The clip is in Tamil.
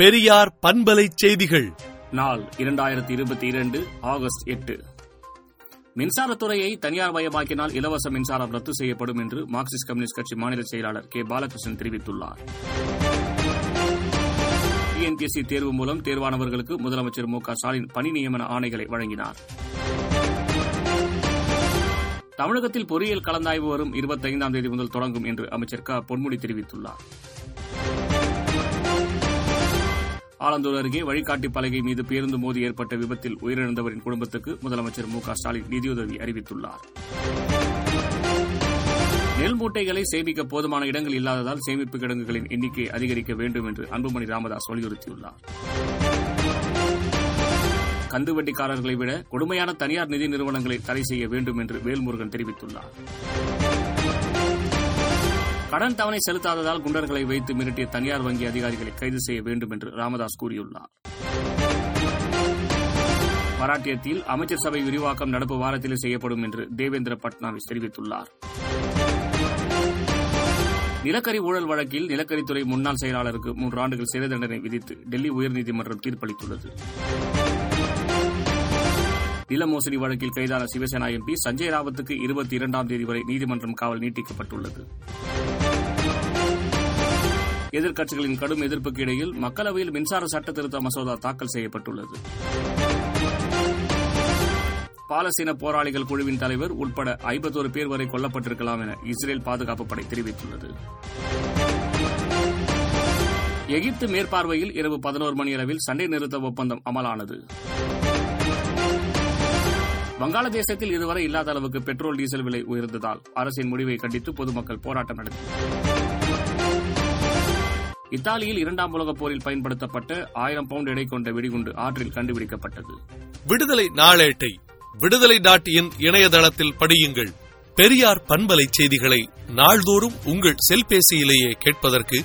பெரியார் பண்பலை செய்திகள். நாள் இரண்டாயிரத்தி இருபத்தி இரண்டு ஆகஸ்ட் எட்டு. மின்சாரத்துறையை தனியார் மயமாக்கினால் இலவச மின்சாரம் ரத்து செய்யப்படும் என்று மார்க்சிஸ்ட் கம்யூனிஸ்ட் கட்சி மாநில செயலாளர் கே. பாலகிருஷ்ணன் தெரிவித்துள்ளார். டிஎன்பிஎஸ்சி தேர்வு மூலம் தேர்வானவர்களுக்கு முதலமைச்சர் மு. க. ஸ்டாலின் பணி நியமன ஆணைகளை வழங்கினார். தமிழகத்தில் பொறியியல் கலந்தாய்வு வரும் இருபத்தைந்தாம் தேதி முதல் தொடங்கும் என்று அமைச்சர் க. பொன்முடி தெரிவித்துள்ளார். ஆலந்தூர் அருகே வழிகாட்டி பலகை மீது பேருந்து மோதி ஏற்பட்ட விபத்தில் உயிரிழந்தவரின் குடும்பத்துக்கு முதலமைச்சர் மு க ஸ்டாலின் நிதியுதவி அறிவித்துள்ளார். நெல் மூட்டைகளை சேமிக்க போதுமான இடங்கள் இல்லாததால் சேமிப்பு கிடங்குகளின் எண்ணிக்கை அதிகரிக்க வேண்டும் என்று அன்புமணி ராமதாஸ் வலியுறுத்தியுள்ளார். கந்துவட்டிக்காரர்களை விட கொடுமையான தனியார் நிதி நிறுவனங்களை தடை செய்ய வேண்டும் என்று வேல்முருகன் தெரிவித்துள்ளார். கடன் தவணை செலுத்தாததால் குண்டர்களை வைத்து மிரட்டிய தனியார் வங்கி அதிகாரிகளை கைது செய்ய வேண்டும் என்று ராமதாஸ் கூறியுள்ளார். மராட்டியத்தில் அமைச்சர் சபை விரிவாக்கம் நடப்பு வாரத்தில் செய்யப்படும் என்று தேவேந்திர பட்னாவிஸ் தெரிவித்துள்ளார். நிலக்கரி ஊழல் வழக்கில் நிலக்கரித்துறை முன்னாள் செயலாளருக்கு மூன்று ஆண்டுகள் சிறை தண்டனை விதித்து டெல்லி உயர்நீதிமன்றம் தீர்ப்பளித்துள்ளது. நில மோசடி வழக்கில் கைதான சிவசேனா எம்பி சஞ்சய் ராவத்துக்கு இருபத்தி இரண்டாம் தேதி வரை நீதிமன்றம் காவல் நீட்டிக்கப்பட்டுள்ளது. எதிர்க்கட்சிகளின் கடும் எதிர்ப்புக்கு இடையில் மக்களவையில் மின்சார சட்ட திருத்த மசோதா தாக்கல் செய்யப்பட்டுள்ளது. பாலஸ்தீன போராளிகள் குழுவின் தலைவர் உட்பட ஐம்பத்தோரு பேர் வரை கொல்லப்பட்டிருக்கலாம் என இஸ்ரேல் பாதுகாப்பு படை தெரிவித்துள்ளது. எகிப்து மேற்பார்வையில் இரவு பதினோரு மணி அளவில் சண்டை நிறுத்த ஒப்பந்தம் அமலானது. வங்காளதேசத்தில் இதுவரை இல்லாத அளவுக்கு பெட்ரோல் டீசல் விலை உயர்ந்ததால் அரசின் முடிவை கண்டித்து பொதுமக்கள் போராட்டம் நடத்தினர் இத்தாலியில் இரண்டாம் உலகப் போரில் பயன்படுத்தப்பட்ட ஆயிரம் பவுண்ட் எடை கொண்ட வெடிகுண்டு ஆற்றில் கண்டுபிடிக்கப்பட்டது. விடுதலை நாளேட்டை விடுதலை டாட் இன் இணையதளத்தில் படியுங்கள். பெரியார் பண்பலை செய்திகளை நாள்தோறும் உங்கள் செல்பேசியிலேயே கேட்பதற்கு